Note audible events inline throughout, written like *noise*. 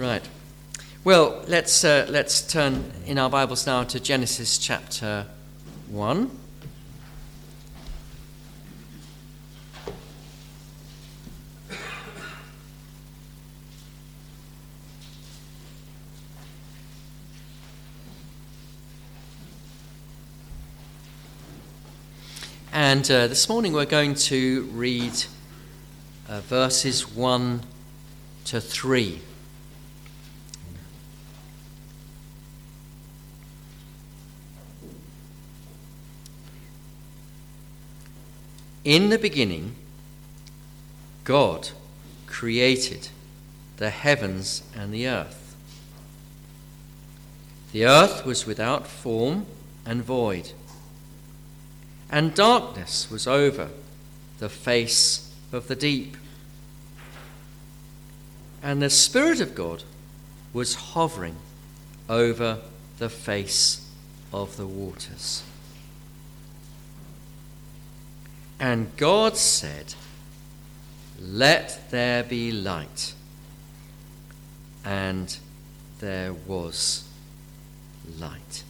Right. Well, let's, uh, let's turn in our Bibles now to Genesis chapter 1. And uh, this morning we're going to read uh, verses 1 to 3. In the beginning, God created the heavens and the earth. The earth was without form and void, and darkness was over the face of the deep. And the Spirit of God was hovering over the face of the waters. And God said, Let there be light. And there was light.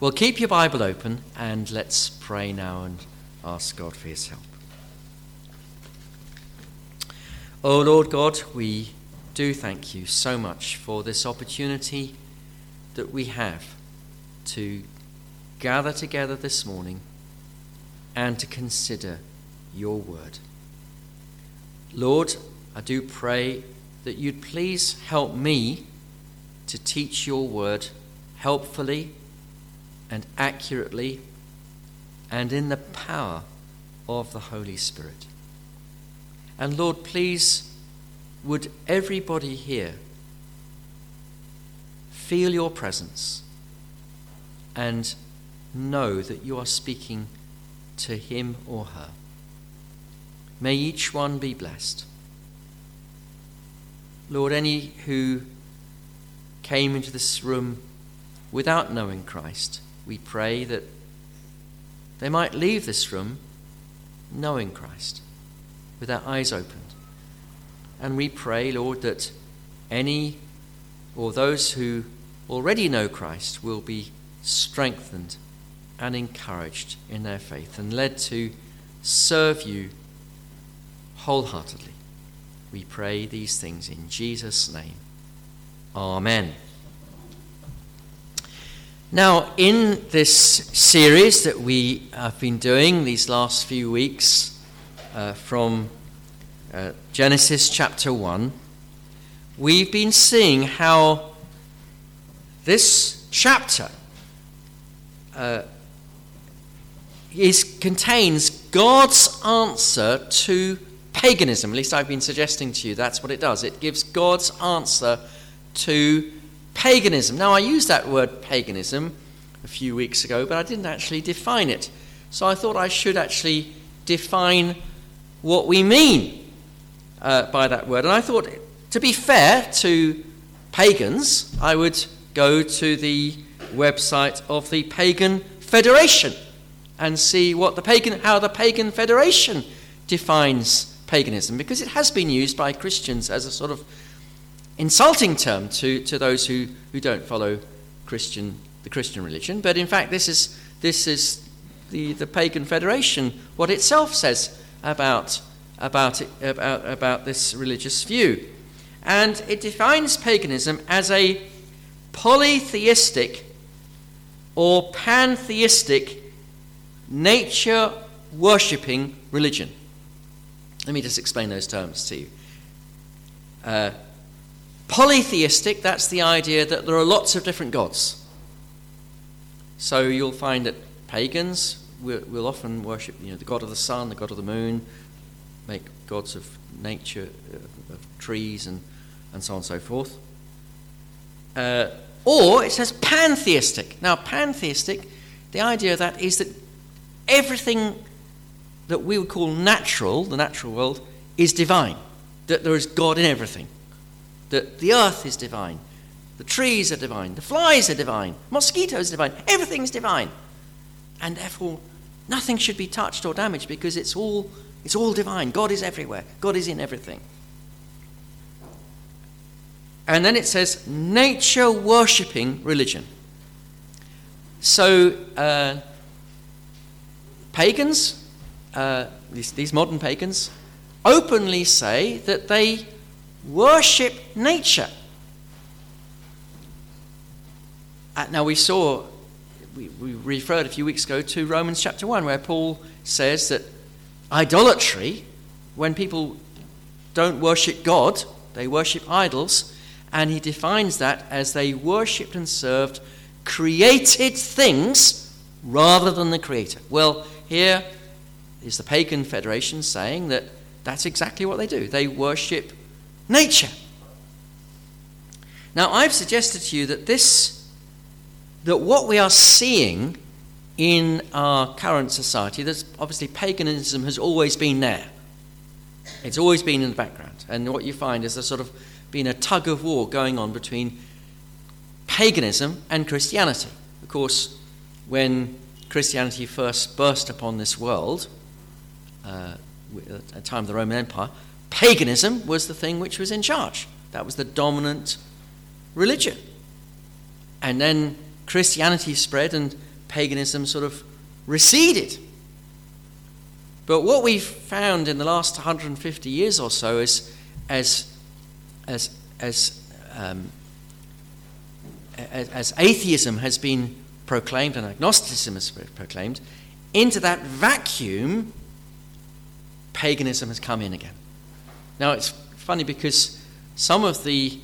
Well, keep your Bible open and let's pray now and ask God for his help. Oh Lord God, we do thank you so much for this opportunity that we have to gather together this morning and to consider your word. Lord, I do pray that you'd please help me to teach your word helpfully and accurately and in the power of the Holy Spirit. And Lord, please, would everybody here feel your presence and know that you are speaking to him or her. May each one be blessed. Lord, any who came into this room without knowing Christ, we pray that they might leave this room knowing Christ, with their eyes opened. And we pray, Lord, that any or those who already know Christ will be strengthened and encouraged in their faith and led to serve you wholeheartedly. We pray these things in Jesus' name. Amen. Now, in this series that we have been doing these last few weeks uh, from uh, Genesis chapter 1, we've been seeing how this chapter uh, is, contains God's answer to paganism. At least I've been suggesting to you that's what it does. It gives God's answer to paganism. Now, I used that word paganism a few weeks ago, but I didn't actually define it. So I thought I should actually define what we mean uh, by that word. And I thought, to be fair to pagans, I would go to the website of the Pagan Federation and see what the pagan, how the pagan federation defines paganism, because it has been used by Christians as a sort of insulting term to, to those who, who don't follow Christian, the Christian religion. But in fact, this is, this is the, the pagan federation, what itself says about, about, it, about, about this religious view. And it defines paganism as a polytheistic or pantheistic nature worshipping religion. Let me just explain those terms to you. Uh, polytheistic, that's the idea that there are lots of different gods. So you'll find that pagans will, will often worship you know, the god of the sun, the god of the moon, make gods of nature, uh, of trees, and, and so on and so forth. Uh, or it says pantheistic. Now, pantheistic, the idea of that is that everything that we would call natural, the natural world, is divine. That there is God in everything. That the earth is divine. The trees are divine. The flies are divine. Mosquitoes are divine. Everything's divine. And therefore, nothing should be touched or damaged because it's all, it's all divine. God is everywhere. God is in everything. And then it says nature worshipping religion. So, uh, pagans, uh, these, these modern pagans, openly say that they worship nature. Uh, now, we saw, we, we referred a few weeks ago to Romans chapter 1, where Paul says that idolatry, when people don't worship God, they worship idols, and he defines that as they worshipped and served created things rather than the Creator. Well, here is the pagan federation saying that that's exactly what they do. They worship nature. Now, I've suggested to you that this, that what we are seeing in our current society, that obviously paganism has always been there. It's always been in the background. And what you find is there's sort of been a tug of war going on between paganism and Christianity. Of course, when Christianity first burst upon this world, uh, at the time of the Roman Empire, paganism was the thing which was in charge. That was the dominant religion. And then Christianity spread and paganism sort of receded. But what we've found in the last 150 years or so is as, as, as, um, as, as atheism has been proclaimed and agnosticism been proclaimed, into that vacuum, paganism has come in again. Now, it's funny because some of the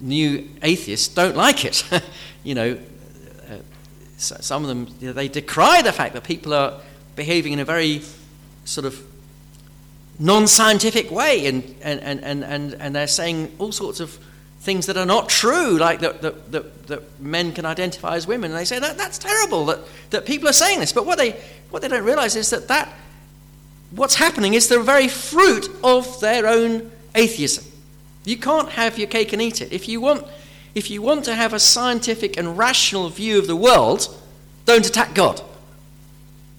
new atheists don't like it. *laughs* you know, uh, some of them, you know, they decry the fact that people are behaving in a very sort of non scientific way, and, and, and, and, and they're saying all sorts of things that are not true, like that, that, that, that men can identify as women. And they say that that's terrible that, that people are saying this. But what they, what they don't realize is that, that what's happening is the very fruit of their own atheism. You can't have your cake and eat it. If you want, if you want to have a scientific and rational view of the world, don't attack God.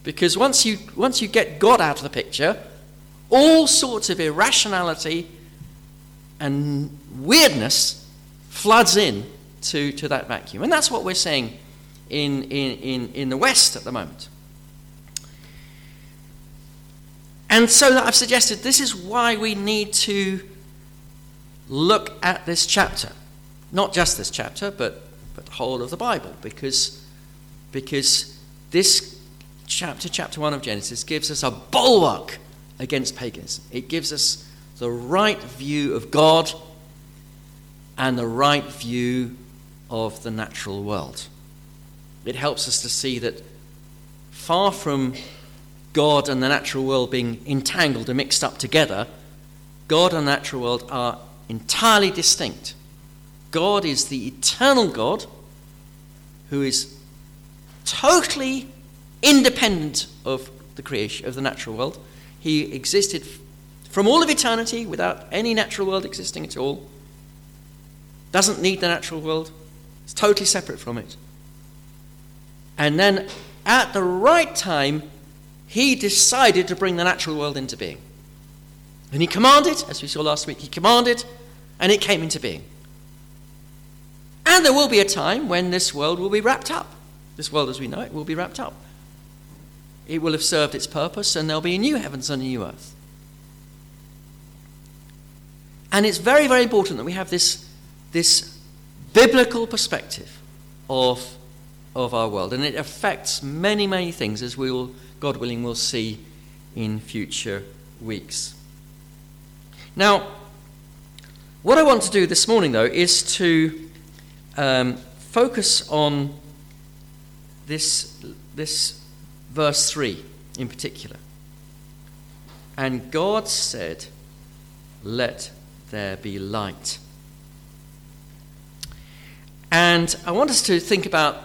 Because once you, once you get God out of the picture, all sorts of irrationality and weirdness floods in to, to that vacuum. And that's what we're seeing in, in, in, in the West at the moment. And so I've suggested this is why we need to look at this chapter. Not just this chapter, but, but the whole of the Bible, because, because this chapter, chapter 1 of Genesis, gives us a bulwark against paganism. It gives us the right view of God and the right view of the natural world. It helps us to see that far from God and the natural world being entangled and mixed up together, God and the natural world are entirely distinct. God is the eternal God who is totally independent of the creation of the natural world. He existed from all of eternity without any natural world existing at all. Doesn't need the natural world. It's totally separate from it. And then at the right time, he decided to bring the natural world into being. And he commanded, as we saw last week, he commanded, and it came into being. And there will be a time when this world will be wrapped up. This world as we know it will be wrapped up. It will have served its purpose, and there'll be a new heavens and a new earth. And it's very, very important that we have this, this biblical perspective of, of our world. And it affects many, many things, as we will, God willing, will see in future weeks. Now, what I want to do this morning, though, is to um, focus on this, this verse 3 in particular. And God said, Let there be light. And I want us to think about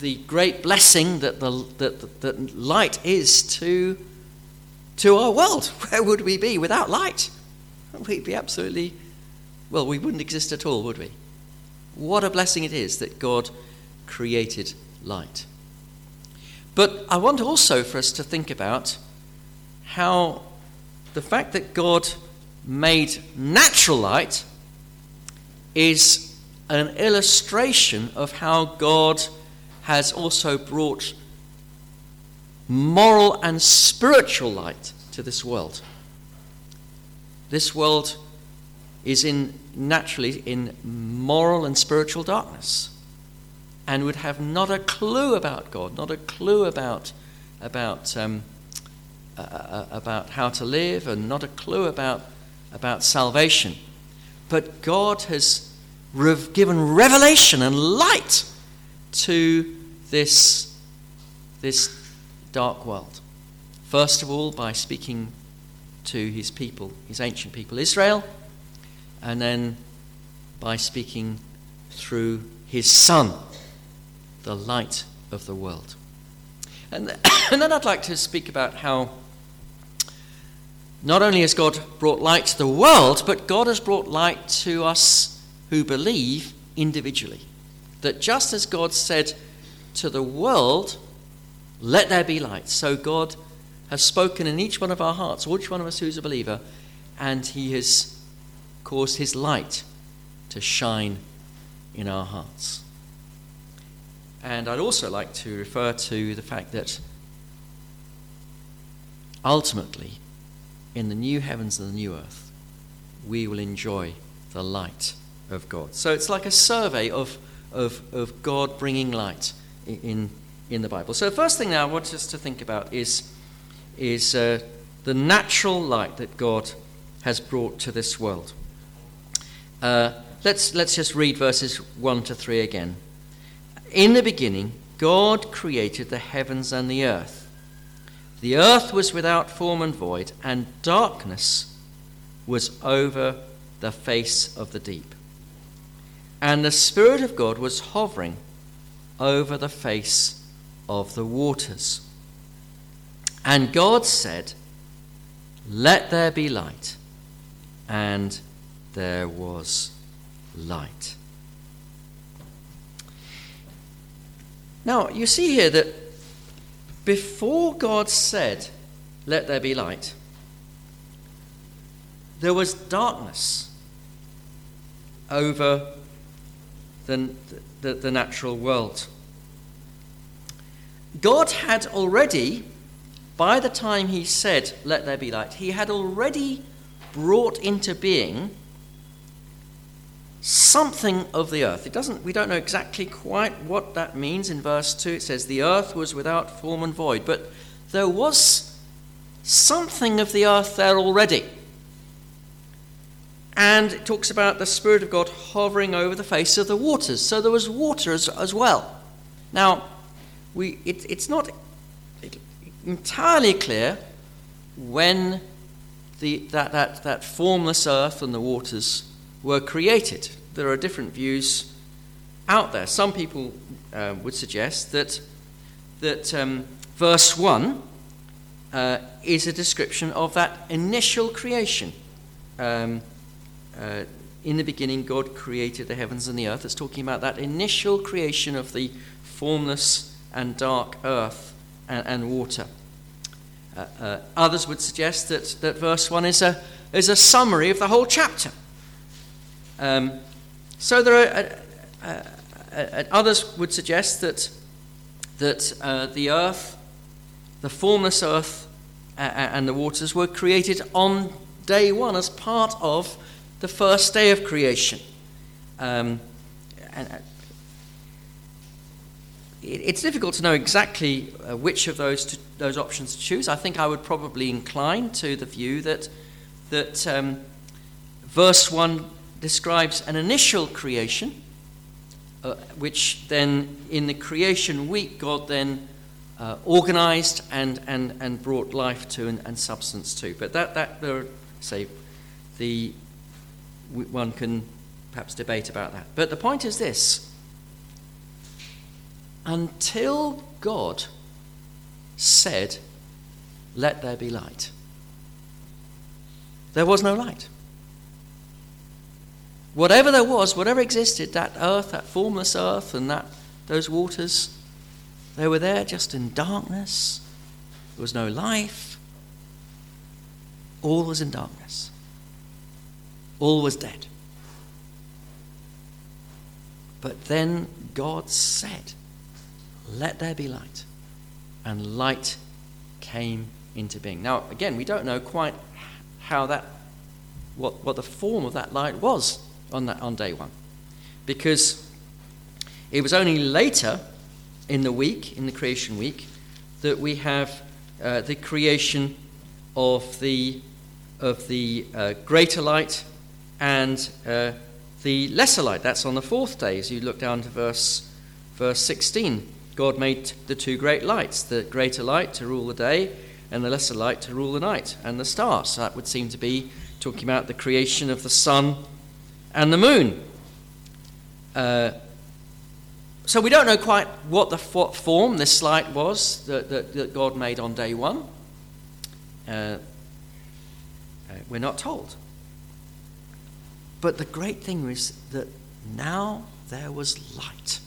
the great blessing that, the, that, that light is to, to our world. *laughs* Where would we be without light? We'd be absolutely well, we wouldn't exist at all, would we? What a blessing it is that God created light. But I want also for us to think about how the fact that God made natural light is an illustration of how God has also brought moral and spiritual light to this world. This world is in naturally in moral and spiritual darkness and would have not a clue about God, not a clue about about um, uh, uh about how to live, and not a clue about about salvation. But God has rev- given revelation and light to this this dark world. First of all, by speaking to his people, his ancient people, Israel, and then by speaking through his Son, the light of the world. And, *coughs* and then I'd like to speak about how not only has God brought light to the world, but God has brought light to us who believe individually. That just as God said to the world, let there be light, so God has spoken in each one of our hearts, each one of us who's a believer, and He has caused His light to shine in our hearts. And I'd also like to refer to the fact that ultimately, in the new heavens and the new earth, we will enjoy the light of God. So it's like a survey of, of, of God bringing light in, in the Bible. So, the first thing now I want us to think about is is uh, the natural light that God has brought to this world. Uh, let's, let's just read verses 1 to 3 again. In the beginning, God created the heavens and the earth. The earth was without form and void, and darkness was over the face of the deep. And the Spirit of God was hovering over the face of the waters. And God said, Let there be light. And there was light. Now, you see here that before God said, Let there be light, there was darkness over the, the, the natural world. God had already by the time he said, Let there be light, he had already brought into being something of the earth. It doesn't, we don't know exactly quite what that means. In verse 2, it says, The earth was without form and void. But there was something of the earth there already. And it talks about the Spirit of God hovering over the face of the waters. So there was water as, as well. Now, we, it, it's not entirely clear when the, that, that, that formless earth and the waters were created. There are different views out there. Some people uh, would suggest that, that um, verse 1 uh, is a description of that initial creation. Um, uh, in the beginning, God created the heavens and the earth. It's talking about that initial creation of the formless and dark earth and, and water. Uh, uh, others would suggest that, that verse 1 is a, is a summary of the whole chapter. Um, so there are, uh, uh, uh others would suggest that, that the earth, the formless earth, and the waters were created on day one as part of the first day of creation. Um, and, it's difficult to know exactly uh, which of those to, those options to choose. I think I would probably incline to the view that that um, verse one describes an initial creation, uh, which then in the creation week God then uh, organized and, and, and brought life to and, and substance to. But that that say the one can perhaps debate about that. But the point is this until God said, Let there be light. There was no light. Whatever there was, whatever existed, that earth, that formless earth, and that, those waters, they were there just in darkness. There was no life. All was in darkness. All was dead. But then God said, Let there be light. And light came into being. Now, again, we don't know quite how that, what, what the form of that light was on, that, on day one. Because it was only later in the week, in the creation week, that we have uh, the creation of the, of the uh, greater light and uh, the lesser light. That's on the fourth day, as you look down to verse, verse 16. God made the two great lights, the greater light to rule the day, and the lesser light to rule the night, and the stars. So that would seem to be talking about the creation of the sun and the moon. Uh, so we don't know quite what the what form this light was that, that, that God made on day one. Uh, uh, we're not told. But the great thing is that now there was light.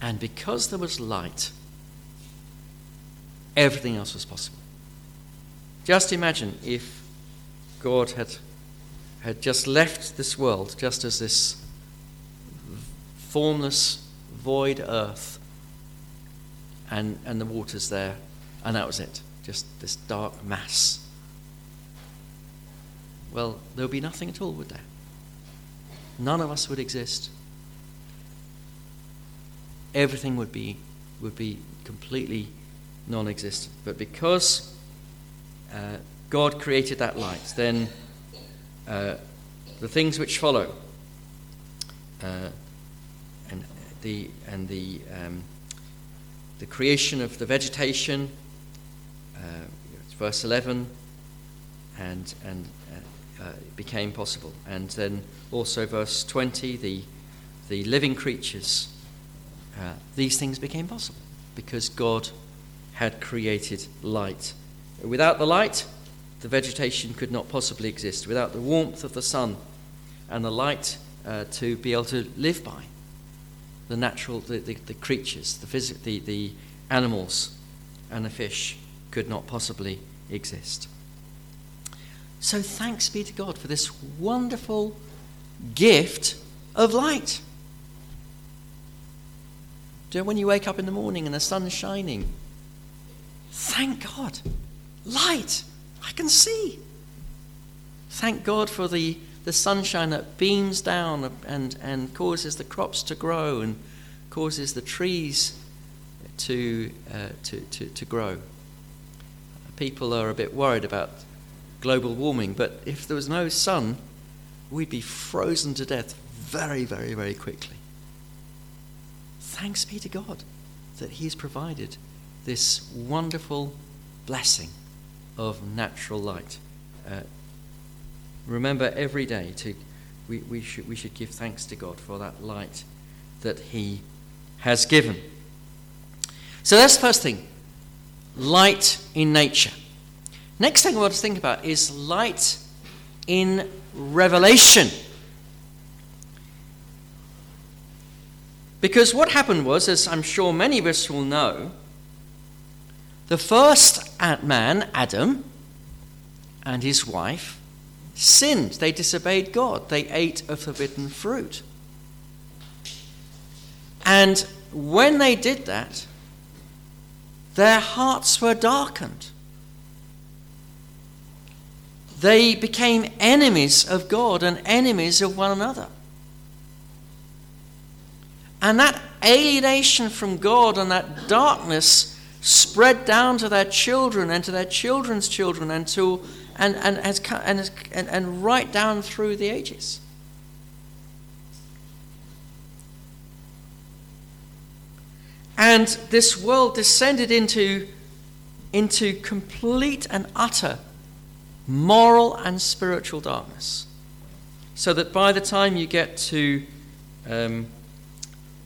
And because there was light, everything else was possible. Just imagine if God had, had just left this world just as this formless, void earth and, and the waters there, and that was it. Just this dark mass. Well, there would be nothing at all, would there? None of us would exist everything would be, would be completely non existent. But because uh, God created that light, then uh, the things which follow, uh, and the, and the, um, the creation of the vegetation, uh, verse 11, and, and became possible. And then also verse 20, the, the living creatures uh, these things became possible because God had created light. Without the light, the vegetation could not possibly exist. Without the warmth of the sun and the light uh, to be able to live by, the natural, the, the, the creatures, the, the, the animals, and the fish could not possibly exist. So thanks be to God for this wonderful gift of light. Do you know, when you wake up in the morning and the sun's shining? Thank God. Light. I can see. Thank God for the, the sunshine that beams down and, and causes the crops to grow and causes the trees to, uh, to, to, to grow. People are a bit worried about global warming, but if there was no sun, we'd be frozen to death very, very, very quickly thanks be to God that He's provided this wonderful blessing of natural light. Uh, remember every day to we, we, should, we should give thanks to God for that light that He has given. So that's the first thing light in nature. Next thing I want to think about is light in revelation. Because what happened was, as I'm sure many of us will know, the first man, Adam, and his wife sinned. They disobeyed God. They ate a forbidden fruit. And when they did that, their hearts were darkened. They became enemies of God and enemies of one another. And that alienation from God and that darkness spread down to their children and to their children's children and, to, and, and, and, and, and right down through the ages. And this world descended into, into complete and utter moral and spiritual darkness. So that by the time you get to um,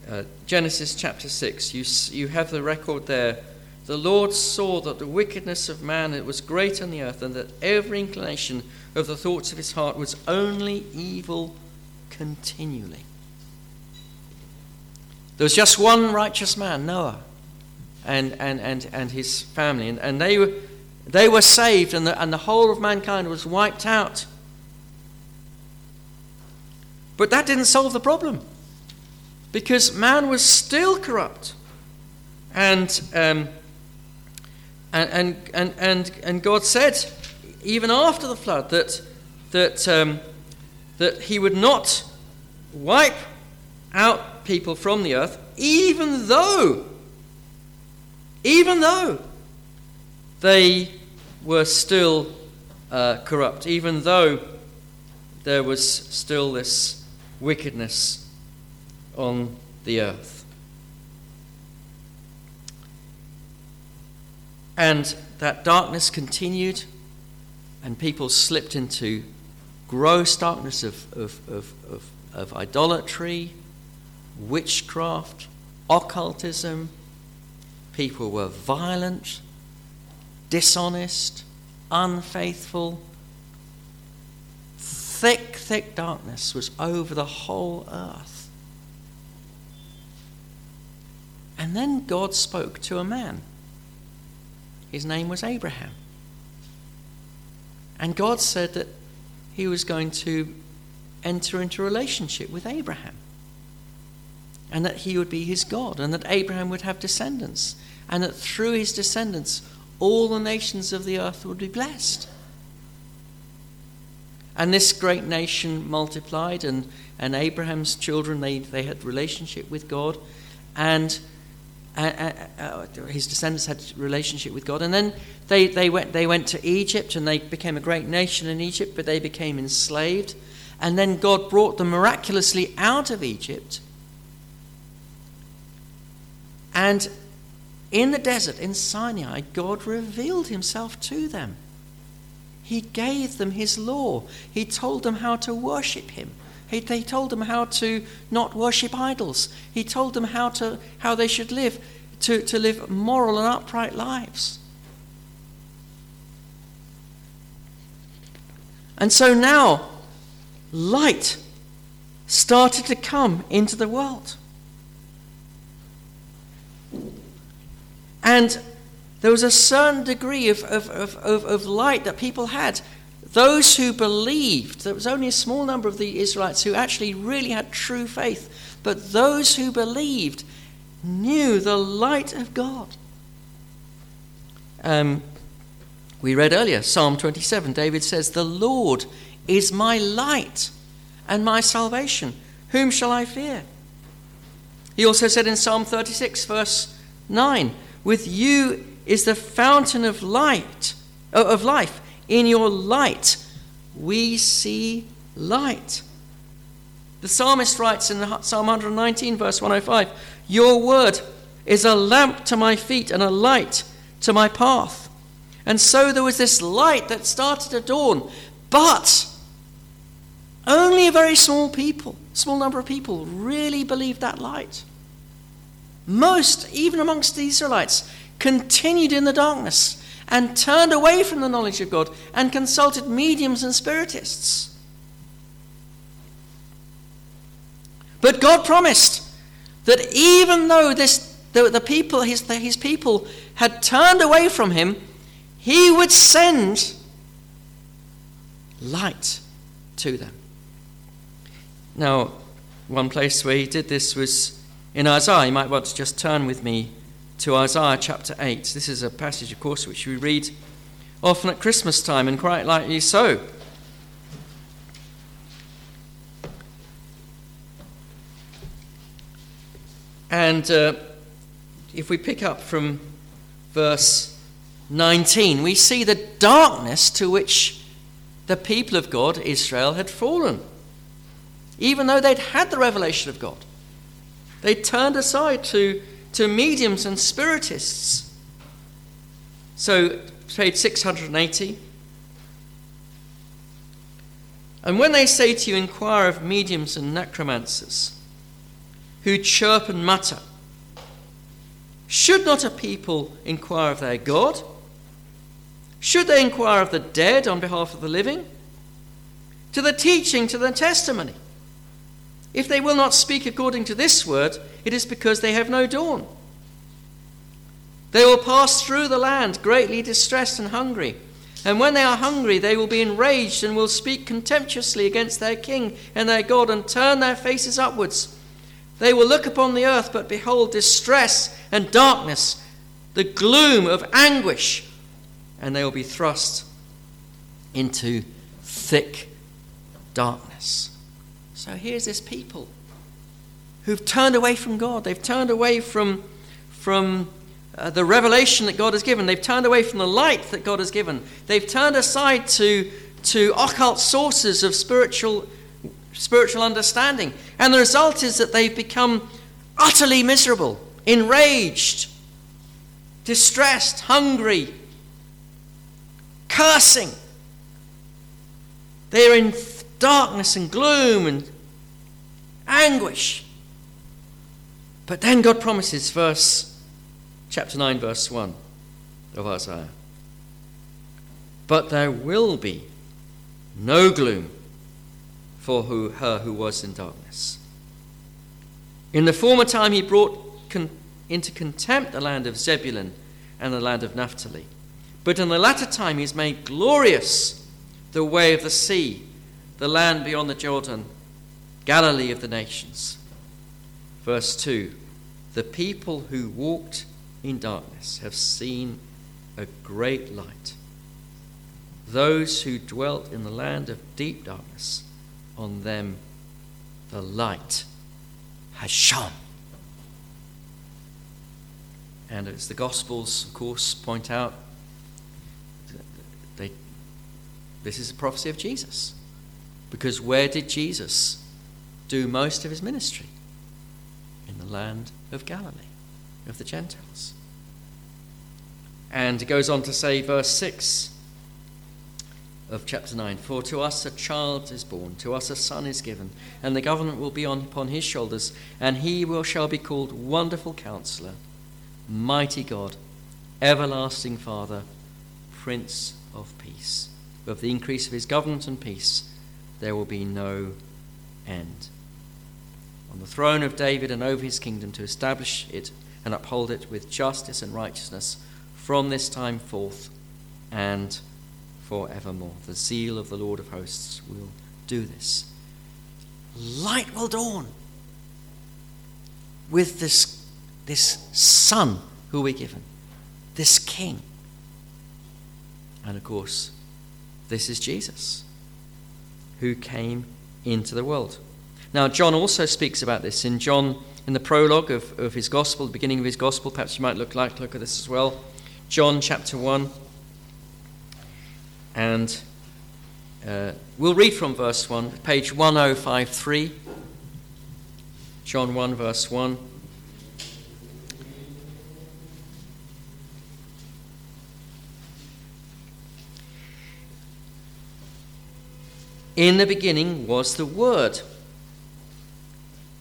uh, Genesis chapter 6, you, you have the record there. The Lord saw that the wickedness of man it was great on the earth, and that every inclination of the thoughts of his heart was only evil continually. There was just one righteous man, Noah, and, and, and, and his family, and, and they, were, they were saved, and the, and the whole of mankind was wiped out. But that didn't solve the problem because man was still corrupt. And, um, and, and, and, and, God said, even after the flood, that, that, um, that He would not wipe out people from the earth, even though, even though they were still uh, corrupt, even though there was still this wickedness on the earth. And that darkness continued, and people slipped into gross darkness of, of, of, of, of idolatry, witchcraft, occultism. People were violent, dishonest, unfaithful. Thick, thick darkness was over the whole earth. And then God spoke to a man. His name was Abraham. And God said that he was going to enter into relationship with Abraham. And that he would be his God, and that Abraham would have descendants, and that through his descendants all the nations of the earth would be blessed. And this great nation multiplied, and, and Abraham's children, they, they had relationship with God, and uh, uh, uh, his descendants had relationship with God. And then they, they, went, they went to Egypt, and they became a great nation in Egypt, but they became enslaved. And then God brought them miraculously out of Egypt. And in the desert, in Sinai, God revealed himself to them. He gave them his law. He told them how to worship him. He, told them how to not worship idols. He told them how, to, how they should live, to, to live moral and upright lives. And so now, light started to come into the world. And there was a certain degree of, of, of, of, light that people had. Those who believed, there was only a small number of the Israelites who actually really had true faith, but those who believed knew the light of God. Um, we read earlier, Psalm 27, David says, The Lord is my light and my salvation. Whom shall I fear? He also said in Psalm 36, verse 9, with you is the fountain of light, of life. In your light, we see light. The psalmist writes in Psalm 119, verse 105 Your word is a lamp to my feet and a light to my path. And so there was this light that started to dawn, but only a very small people, small number of people, really believed that light. Most, even amongst the Israelites, continued in the darkness and turned away from the knowledge of God and consulted mediums and spiritists. But God promised that even though this, the, the people, his, the, his people had turned away from him, he would send light to them. Now, one place where he did this was in Isaiah. You might want to just turn with me to Isaiah chapter 8. This is a passage, of course, which we read often at Christmas time, and quite likely so. And uh, if we pick up from verse 19, we see the darkness to which the people of God, Israel, had fallen, even though they'd had the revelation of God. They turned aside to, to mediums and spiritists. So, page 680. And when they say to you, inquire of mediums and necromancers, who chirp and mutter, should not a people inquire of their God? Should they inquire of the dead on behalf of the living? To the teaching, to the testimony. If they will not speak according to this word, it is because they have no dawn. They will pass through the land greatly distressed and hungry. And when they are hungry, they will be enraged and will speak contemptuously against their king and their God and turn their faces upwards. They will look upon the earth, but behold distress and darkness, the gloom of anguish, and they will be thrust into thick darkness. So here's this people who've turned away from God. They've turned away from, from uh, the revelation that God has given. They've turned away from the light that God has given. They've turned aside to, to occult sources of spiritual, spiritual understanding. And the result is that they've become utterly miserable, enraged, distressed, hungry, cursing. They are in darkness and gloom and anguish. But then God promises, verse chapter 9, verse 1 of Isaiah. But there will be no gloom for who, her who was in darkness. In the former time, he brought con- into contempt the land of Zebulun and the land of Naphtali. But in the latter time, he has made glorious the way of the sea, the land beyond the Jordan, Galilee of the nations. Verse 2 The people who walked in darkness have seen a great light. Those who dwelt in the land of deep darkness, on them the light has shone. And as the Gospels, of course, point out, they, this is a prophecy of Jesus. Because where did Jesus do most of his ministry? In the land of Galilee of the Gentiles. And it goes on to say, verse 6 of chapter 9 For to us a child is born, to us a son is given, and the government will be on, upon his shoulders, and he will, shall be called Wonderful Counselor, Mighty God, Everlasting Father, Prince of Peace. Of the increase of his government and peace, there will be no end. On the throne of David and over his kingdom to establish it and uphold it with justice and righteousness from this time forth and forevermore. The zeal of the Lord of hosts will do this. Light will dawn with this, this Son who we're given, this King. And of course, this is Jesus who came into the world. Now, John also speaks about this in John in the prologue of, of his gospel, the beginning of his gospel. Perhaps you might look like look at this as well. John chapter 1. And uh, we'll read from verse 1, page 1053. John 1, verse 1. In the beginning was the Word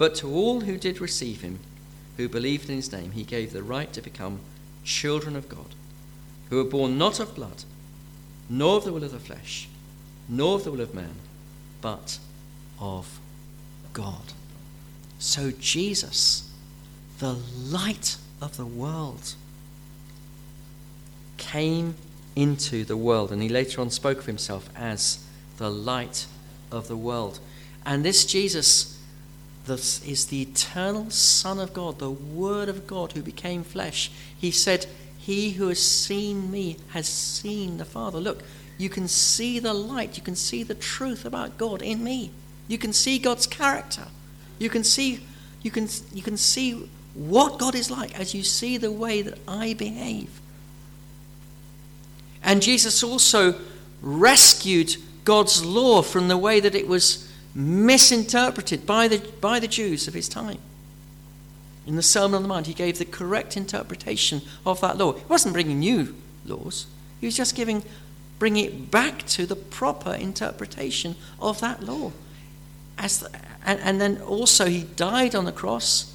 But to all who did receive him, who believed in his name, he gave the right to become children of God, who were born not of blood, nor of the will of the flesh, nor of the will of man, but of God. So Jesus, the light of the world, came into the world, and he later on spoke of himself as the light of the world. And this Jesus is the eternal Son of God, the Word of God who became flesh. He said, He who has seen me has seen the Father. Look, you can see the light, you can see the truth about God in me. You can see God's character. You can see you can you can see what God is like as you see the way that I behave. And Jesus also rescued God's law from the way that it was misinterpreted by the, by the Jews of his time. In the Sermon on the Mount, he gave the correct interpretation of that law. He wasn't bringing new laws, he was just giving, bringing it back to the proper interpretation of that law. As and, and then also, he died on the cross.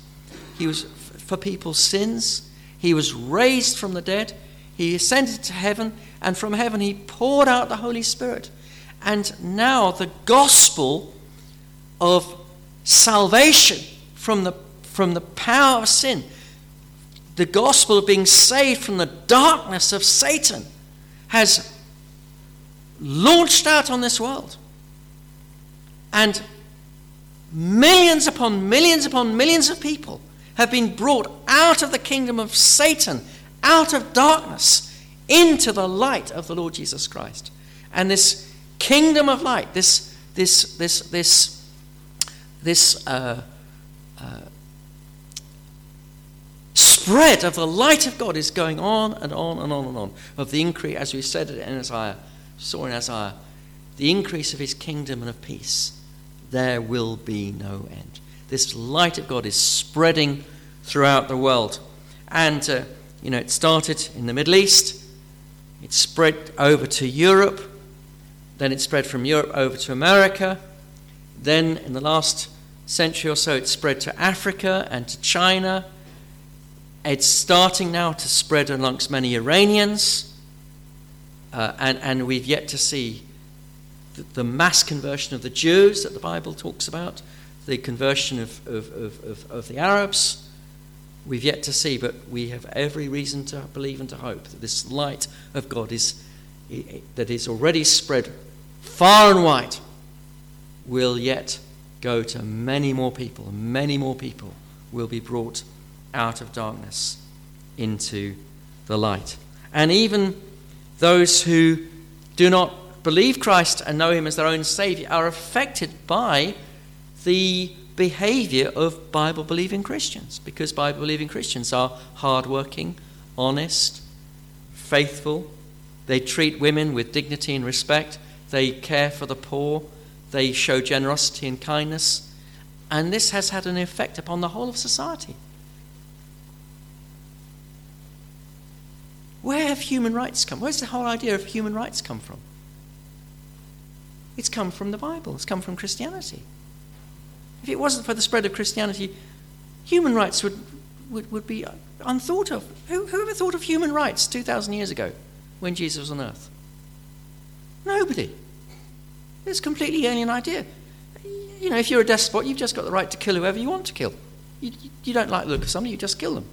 He was for people's sins. He was raised from the dead. He ascended to heaven. And from heaven, he poured out the Holy Spirit. And now, the gospel of salvation from the, from the power of sin, the gospel of being saved from the darkness of Satan, has launched out on this world. And millions upon millions upon millions of people have been brought out of the kingdom of Satan, out of darkness, into the light of the Lord Jesus Christ. And this kingdom of light, this, this, this, this, this uh, uh, spread of the light of God is going on and on and on and on. Of the increase, as we said in Isaiah, saw in Isaiah, the increase of his kingdom and of peace. There will be no end. This light of God is spreading throughout the world. And, uh, you know, it started in the Middle East, it spread over to Europe, then it spread from Europe over to America. Then, in the last century or so, it spread to Africa and to China. It's starting now to spread amongst many Iranians. Uh, and, and we've yet to see the, the mass conversion of the Jews that the Bible talks about the conversion of, of, of, of, the Arabs. We've yet to see, but we have every reason to believe and to hope that this light of God is that is already spread far and wide will yet go to many more people. Many more people will be brought out of darkness into the light. And even those who do not believe Christ and know Him as their own Savior are affected by the behavior of Bible believing Christians because Bible believing Christians are hardworking, honest, faithful. They treat women with dignity and respect. They care for the poor. They show generosity and kindness. And this has had an effect upon the whole of society. Where have human rights come? Where's the whole idea of human rights come from? It's come from the Bible, it's come from Christianity. If it wasn't for the spread of Christianity, human rights would, would, would be unthought of. Who, who ever thought of human rights 2,000 years ago when Jesus was on earth? Nobody. It's a completely alien idea. You know, if you're a despot, you've just got the right to kill whoever you want to kill. You, you don't like the look of somebody, you just kill them.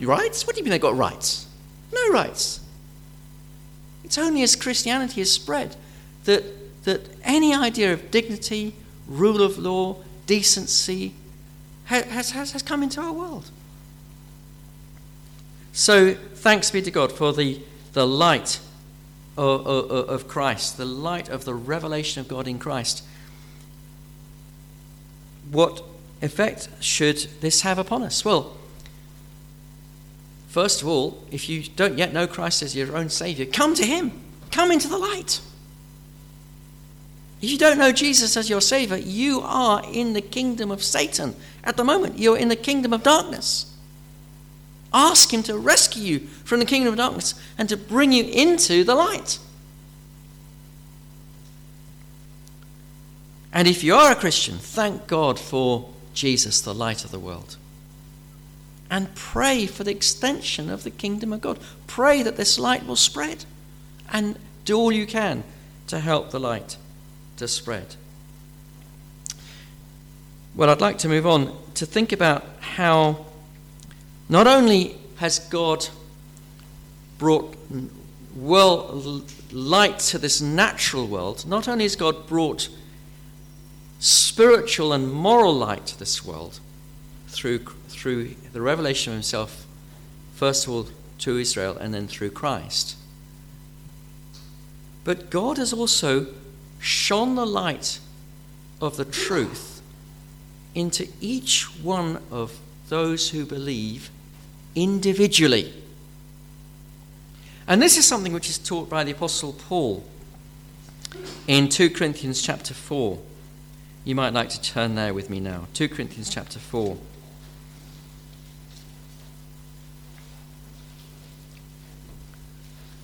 Rights? What do you mean they've got rights? No rights. It's only as Christianity has spread that, that any idea of dignity, rule of law, decency has, has, has come into our world. So thanks be to God for the, the light of, Christ, the light of the revelation of God in Christ. What effect should this have upon us? Well, first of all, if you don't yet know Christ as your own Savior, come to Him. Come into the light. If you don't know Jesus as your Savior, you are in the kingdom of Satan. At the moment, you're in the kingdom of darkness. Ask Him to rescue you from the kingdom of darkness and to bring you into the light. And if you are a Christian, thank God for Jesus, the light of the world. And pray for the extension of the kingdom of God. Pray that this light will spread. And do all you can to help the light to spread. Well, I'd like to move on to think about how not only has God brought world, light to this natural world, not only has God brought spiritual and moral light to this world through, through the revelation of Himself, first of all, to Israel and then through Christ. But God has also shone the light of the truth into each one of those who believe individually. And this is something which is taught by the Apostle Paul in 2 Corinthians chapter 4. You might like to turn there with me now. 2 Corinthians chapter 4.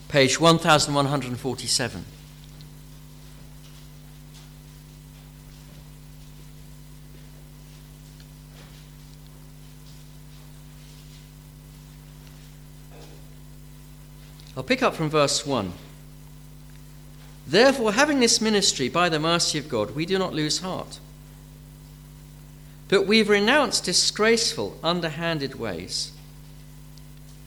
Page 1147. Pick up from verse 1. Therefore, having this ministry by the mercy of God, we do not lose heart. But we've renounced disgraceful, underhanded ways.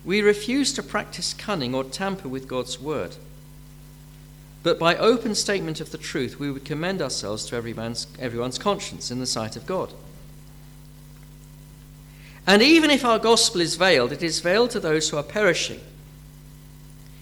We refuse to practice cunning or tamper with God's word. But by open statement of the truth, we would commend ourselves to everyone's, everyone's conscience in the sight of God. And even if our gospel is veiled, it is veiled to those who are perishing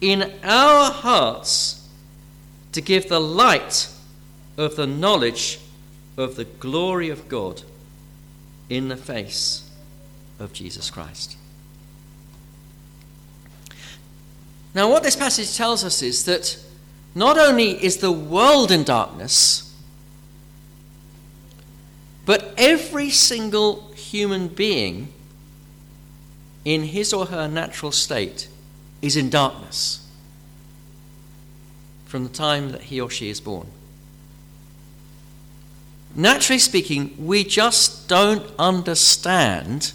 in our hearts to give the light of the knowledge of the glory of God in the face of Jesus Christ. Now, what this passage tells us is that not only is the world in darkness, but every single human being in his or her natural state is in darkness from the time that he or she is born. Naturally speaking, we just don't understand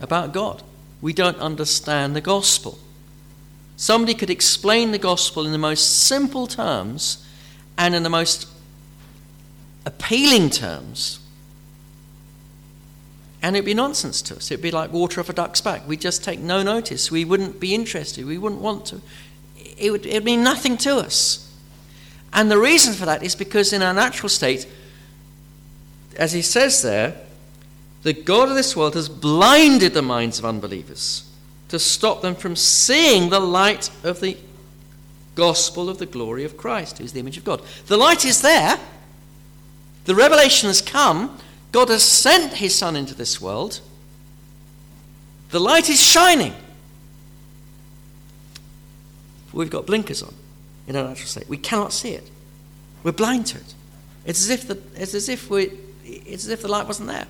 about God. We don't understand the gospel. Somebody could explain the gospel in the most simple terms and in the most appealing terms and it'd be nonsense to us. It'd be like water off a duck's back. We'd just take no notice. We wouldn't be interested. We wouldn't want to. It would it'd mean nothing to us. And the reason for that is because in our natural state, as he says there, the God of this world has blinded the minds of unbelievers to stop them from seeing the light of the gospel of the glory of Christ, who is the image of God. The light is there. The revelation has come God has sent his Son into this world. The light is shining. We've got blinkers on in our natural state. We cannot see it. We're blind to it. It's as if the, it's as if we, it's as if the light wasn't there.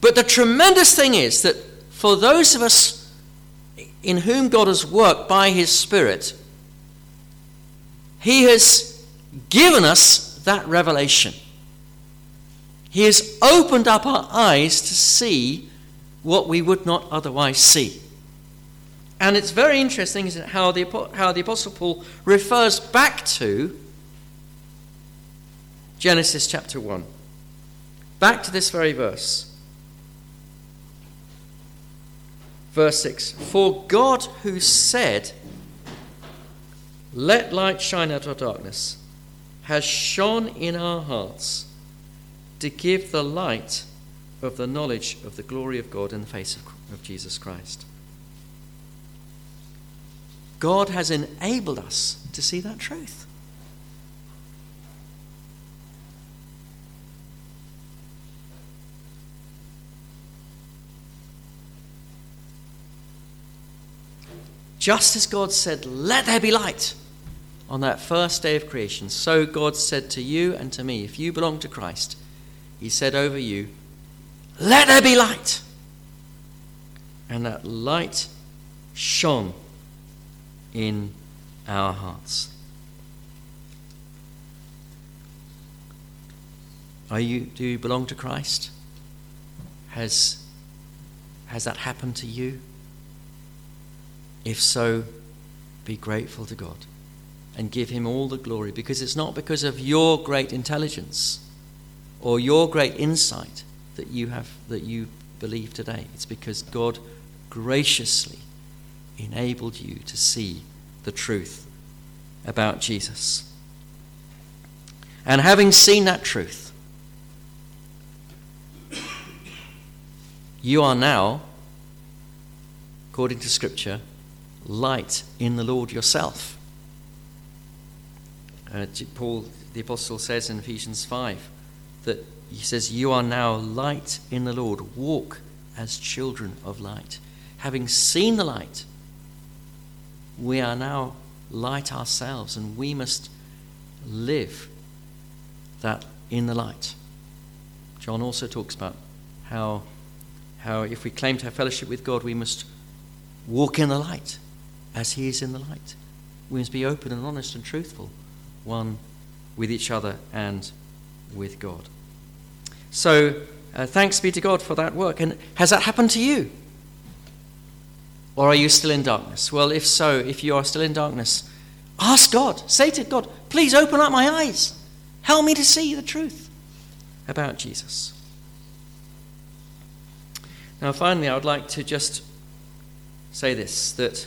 But the tremendous thing is that for those of us in whom God has worked by his Spirit, he has given us that revelation. He has opened up our eyes to see what we would not otherwise see. And it's very interesting isn't it, how, the, how the Apostle Paul refers back to Genesis chapter 1. Back to this very verse. Verse 6 For God who said, Let light shine out of darkness, has shone in our hearts to give the light of the knowledge of the glory of God in the face of, of Jesus Christ. God has enabled us to see that truth. Just as God said, Let there be light on that first day of creation, so God said to you and to me, if you belong to Christ, He said over you, Let there be light. And that light shone in our hearts. Are you, do you belong to Christ? Has Has that happened to you? If so, be grateful to God and give Him all the glory because it's not because of your great intelligence or your great insight that you have that you believe today. It's because God graciously enabled you to see the truth about Jesus. And having seen that truth, you are now, according to Scripture, light in the Lord yourself. Uh, Paul the Apostle says in Ephesians 5 that he says, You are now light in the Lord. Walk as children of light. Having seen the light, we are now light ourselves, and we must live that in the light. John also talks about how, how if we claim to have fellowship with God, we must walk in the light as He is in the light. We must be open and honest and truthful, one with each other and with God. So, uh, thanks be to God for that work. And has that happened to you? Or are you still in darkness? Well, if so, if you are still in darkness, ask God. Say to God, please open up my eyes. Help me to see the truth about Jesus. Now, finally, I would like to just say this that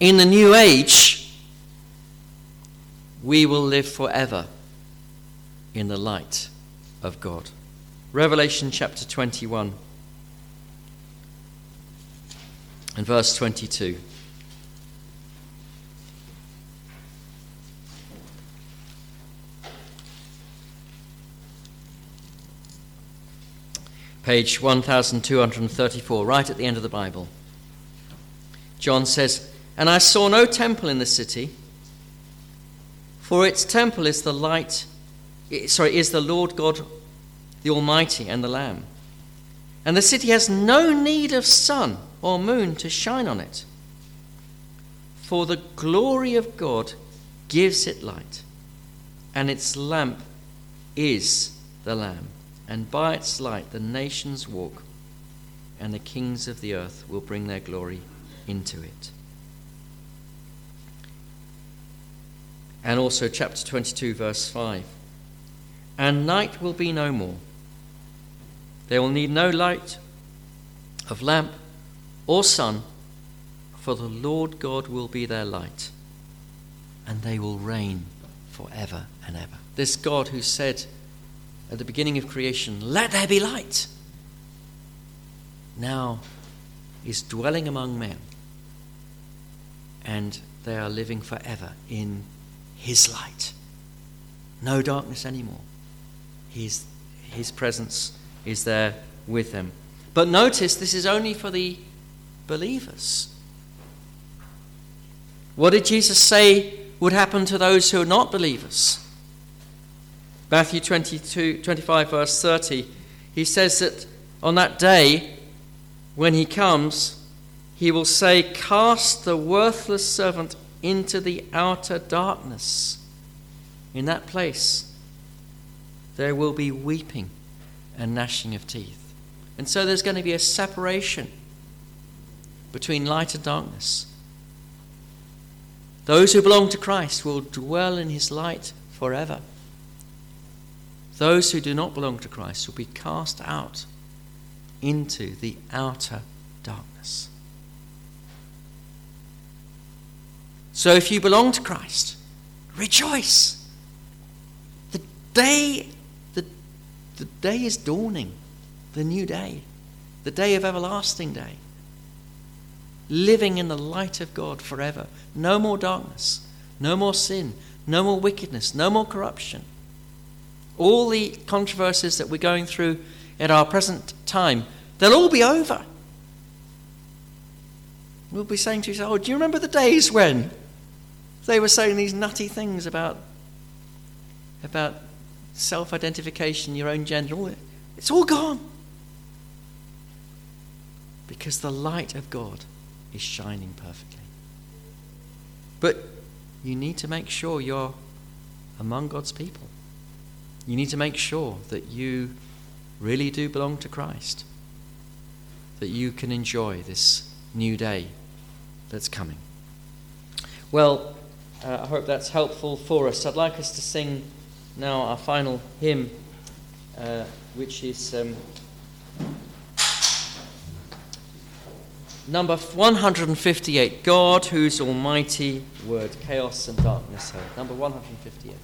in the new age, we will live forever in the light of God. Revelation chapter 21 and verse 22. Page 1234, right at the end of the Bible. John says, And I saw no temple in the city, for its temple is the light, sorry, is the Lord God, the Almighty, and the Lamb. And the city has no need of sun or moon to shine on it, for the glory of God gives it light, and its lamp is the Lamb and by its light the nations walk, and the kings of the earth will bring their glory into it. And also, chapter 22, verse 5. And night will be no more. They will need no light of lamp or sun, for the Lord God will be their light, and they will reign forever and ever. This God who said, at the beginning of creation, let there be light, now is dwelling among men. And they are living forever in his light. No darkness anymore. His, his presence is there with them. But notice this is only for the believers. What did Jesus say would happen to those who are not believers? Matthew 22, 25, verse 30, he says that on that day, when he comes, he will say, Cast the worthless servant into the outer darkness. In that place, there will be weeping and gnashing of teeth. And so there's going to be a separation between light and darkness. Those who belong to Christ will dwell in his light forever. Those who do not belong to Christ will be cast out into the outer darkness. So if you belong to Christ, rejoice. The day, the, the day is dawning, the new day, the day of everlasting day. Living in the light of God forever. No more darkness, no more sin, no more wickedness, no more corruption all the controversies that we're going through at our present time, they'll all be over. We'll be saying to yourself, Oh, do you remember the days when they were saying these nutty things about, about self identification, your own gender? It's all gone. Because the light of God is shining perfectly. But you need to make sure you're among God's people. You need to make sure that you really do belong to Christ that you can enjoy this new day that's coming. Well, uh, I hope that's helpful for us. I'd like us to sing now our final hymn, uh, which is um, number 158 God, whose almighty word chaos and darkness held. Number 158.